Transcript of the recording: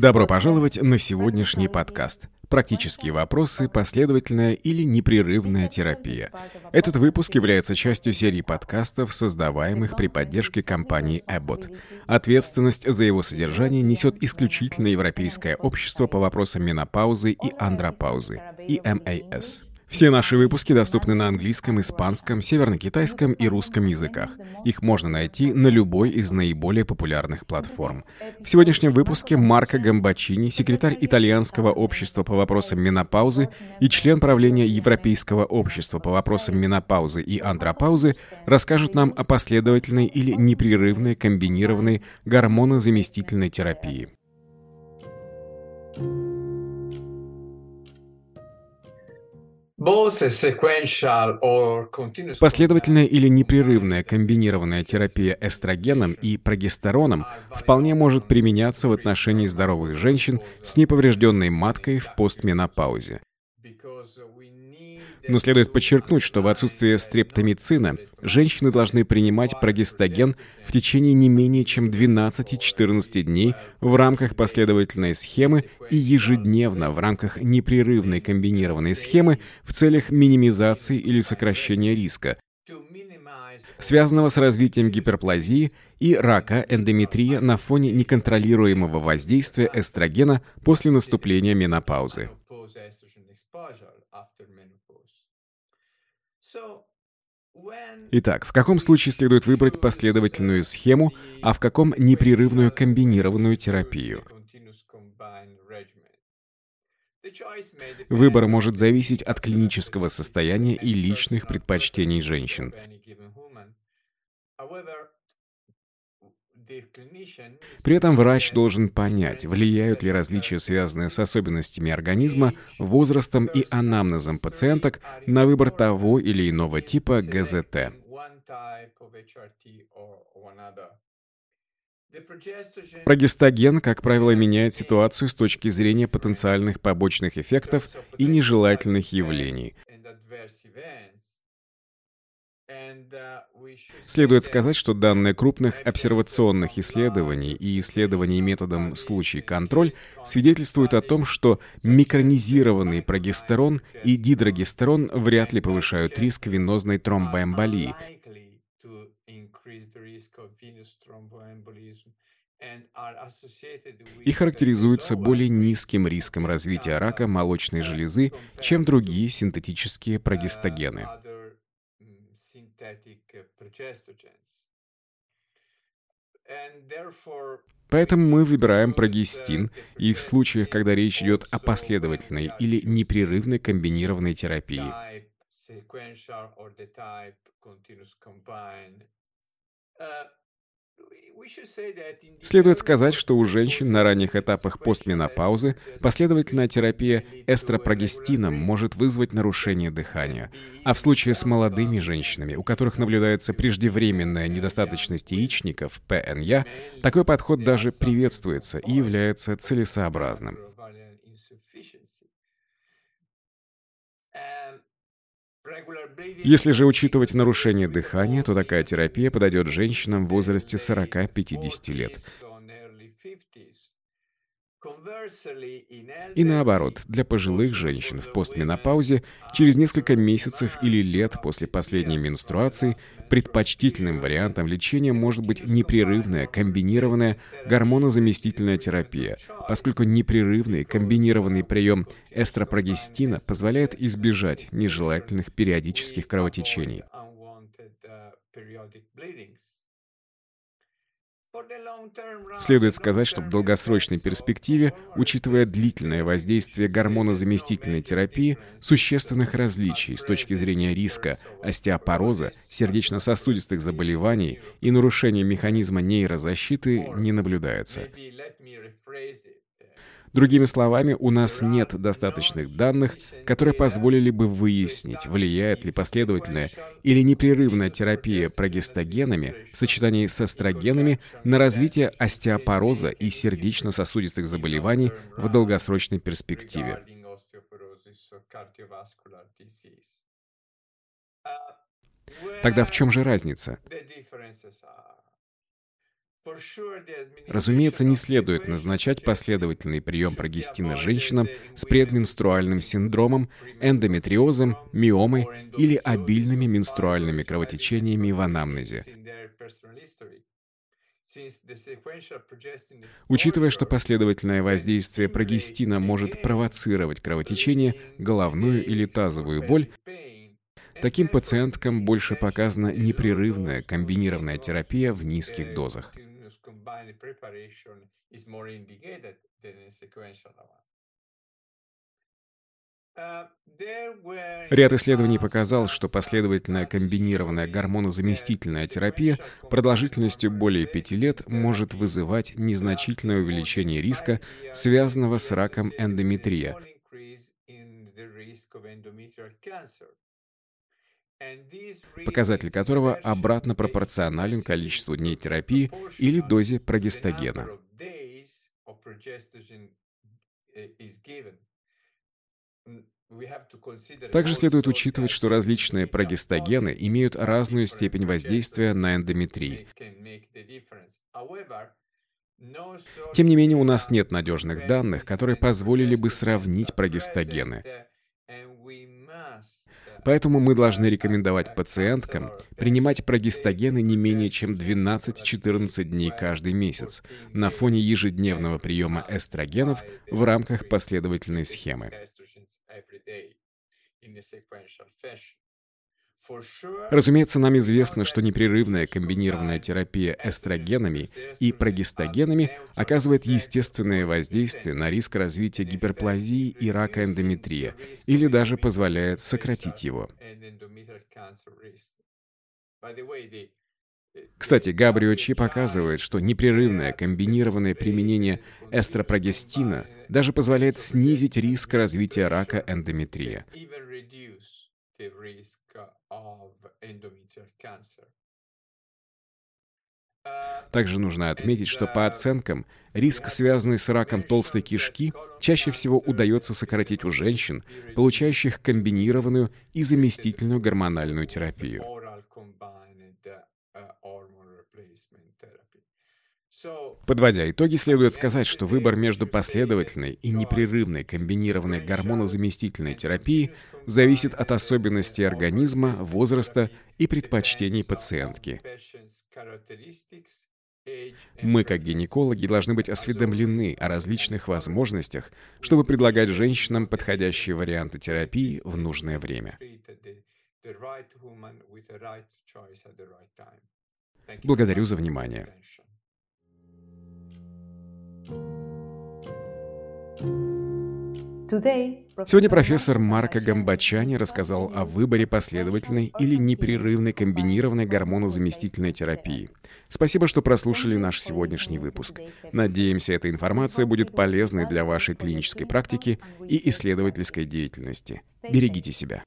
Добро пожаловать на сегодняшний подкаст. Практические вопросы, последовательная или непрерывная терапия. Этот выпуск является частью серии подкастов, создаваемых при поддержке компании Abbott. Ответственность за его содержание несет исключительно Европейское общество по вопросам менопаузы и андропаузы, EMAS. Все наши выпуски доступны на английском, испанском, северно-китайском и русском языках. Их можно найти на любой из наиболее популярных платформ. В сегодняшнем выпуске Марко Гамбачини, секретарь Итальянского общества по вопросам менопаузы и член правления Европейского общества по вопросам менопаузы и андропаузы, расскажут нам о последовательной или непрерывной комбинированной гормонозаместительной терапии. Последовательная или непрерывная комбинированная терапия эстрогеном и прогестероном вполне может применяться в отношении здоровых женщин с неповрежденной маткой в постменопаузе. Но следует подчеркнуть, что в отсутствие стрептомицина женщины должны принимать прогестаген в течение не менее чем 12-14 дней в рамках последовательной схемы и ежедневно в рамках непрерывной комбинированной схемы в целях минимизации или сокращения риска, связанного с развитием гиперплазии и рака эндометрия на фоне неконтролируемого воздействия эстрогена после наступления менопаузы. Итак, в каком случае следует выбрать последовательную схему, а в каком непрерывную комбинированную терапию? Выбор может зависеть от клинического состояния и личных предпочтений женщин. При этом врач должен понять, влияют ли различия, связанные с особенностями организма, возрастом и анамнезом пациенток на выбор того или иного типа ГЗТ. Прогестаген, как правило, меняет ситуацию с точки зрения потенциальных побочных эффектов и нежелательных явлений. Следует сказать, что данные крупных обсервационных исследований и исследований методом случай-контроль свидетельствуют о том, что микронизированный прогестерон и дидрогестерон вряд ли повышают риск венозной тромбоэмболии, и характеризуются более низким риском развития рака молочной железы, чем другие синтетические прогестагены. Поэтому мы выбираем прогестин, и в случаях, когда речь идет о последовательной или непрерывной комбинированной терапии. Следует сказать, что у женщин на ранних этапах постменопаузы последовательная терапия эстропрогестином может вызвать нарушение дыхания. А в случае с молодыми женщинами, у которых наблюдается преждевременная недостаточность яичников, ПНЯ, такой подход даже приветствуется и является целесообразным. Если же учитывать нарушение дыхания, то такая терапия подойдет женщинам в возрасте 40-50 лет. И наоборот, для пожилых женщин в постменопаузе через несколько месяцев или лет после последней менструации предпочтительным вариантом лечения может быть непрерывная комбинированная гормонозаместительная терапия, поскольку непрерывный комбинированный прием эстропрогестина позволяет избежать нежелательных периодических кровотечений. Следует сказать, что в долгосрочной перспективе, учитывая длительное воздействие гормонозаместительной терапии, существенных различий с точки зрения риска остеопороза, сердечно-сосудистых заболеваний и нарушения механизма нейрозащиты не наблюдается. Другими словами, у нас нет достаточных данных, которые позволили бы выяснить, влияет ли последовательная или непрерывная терапия прогестогенами в сочетании с эстрогенами на развитие остеопороза и сердечно-сосудистых заболеваний в долгосрочной перспективе. Тогда в чем же разница? Разумеется, не следует назначать последовательный прием прогестина женщинам с предменструальным синдромом, эндометриозом, миомой или обильными менструальными кровотечениями в анамнезе. Учитывая, что последовательное воздействие прогестина может провоцировать кровотечение, головную или тазовую боль, таким пациенткам больше показана непрерывная комбинированная терапия в низких дозах. Ряд исследований показал, что последовательная комбинированная гормонозаместительная терапия продолжительностью более 5 лет может вызывать незначительное увеличение риска, связанного с раком эндометрия, показатель которого обратно пропорционален количеству дней терапии или дозе прогестогена. Также следует учитывать, что различные прогестогены имеют разную степень воздействия на эндометрий. Тем не менее, у нас нет надежных данных, которые позволили бы сравнить прогестогены. Поэтому мы должны рекомендовать пациенткам принимать прогестогены не менее чем 12-14 дней каждый месяц на фоне ежедневного приема эстрогенов в рамках последовательной схемы. Разумеется, нам известно, что непрерывная комбинированная терапия эстрогенами и прогестогенами оказывает естественное воздействие на риск развития гиперплазии и рака эндометрия, или даже позволяет сократить его. Кстати, Габриочи показывает, что непрерывное комбинированное применение эстропрогестина даже позволяет снизить риск развития рака эндометрия. Также нужно отметить, что по оценкам, риск, связанный с раком толстой кишки, чаще всего удается сократить у женщин, получающих комбинированную и заместительную гормональную терапию. Подводя итоги, следует сказать, что выбор между последовательной и непрерывной комбинированной гормонозаместительной терапией зависит от особенностей организма, возраста и предпочтений пациентки. Мы, как гинекологи, должны быть осведомлены о различных возможностях, чтобы предлагать женщинам подходящие варианты терапии в нужное время. Благодарю за внимание. Сегодня профессор Марко Гамбачани рассказал о выборе последовательной или непрерывной комбинированной гормонозаместительной терапии. Спасибо, что прослушали наш сегодняшний выпуск. Надеемся, эта информация будет полезной для вашей клинической практики и исследовательской деятельности. Берегите себя.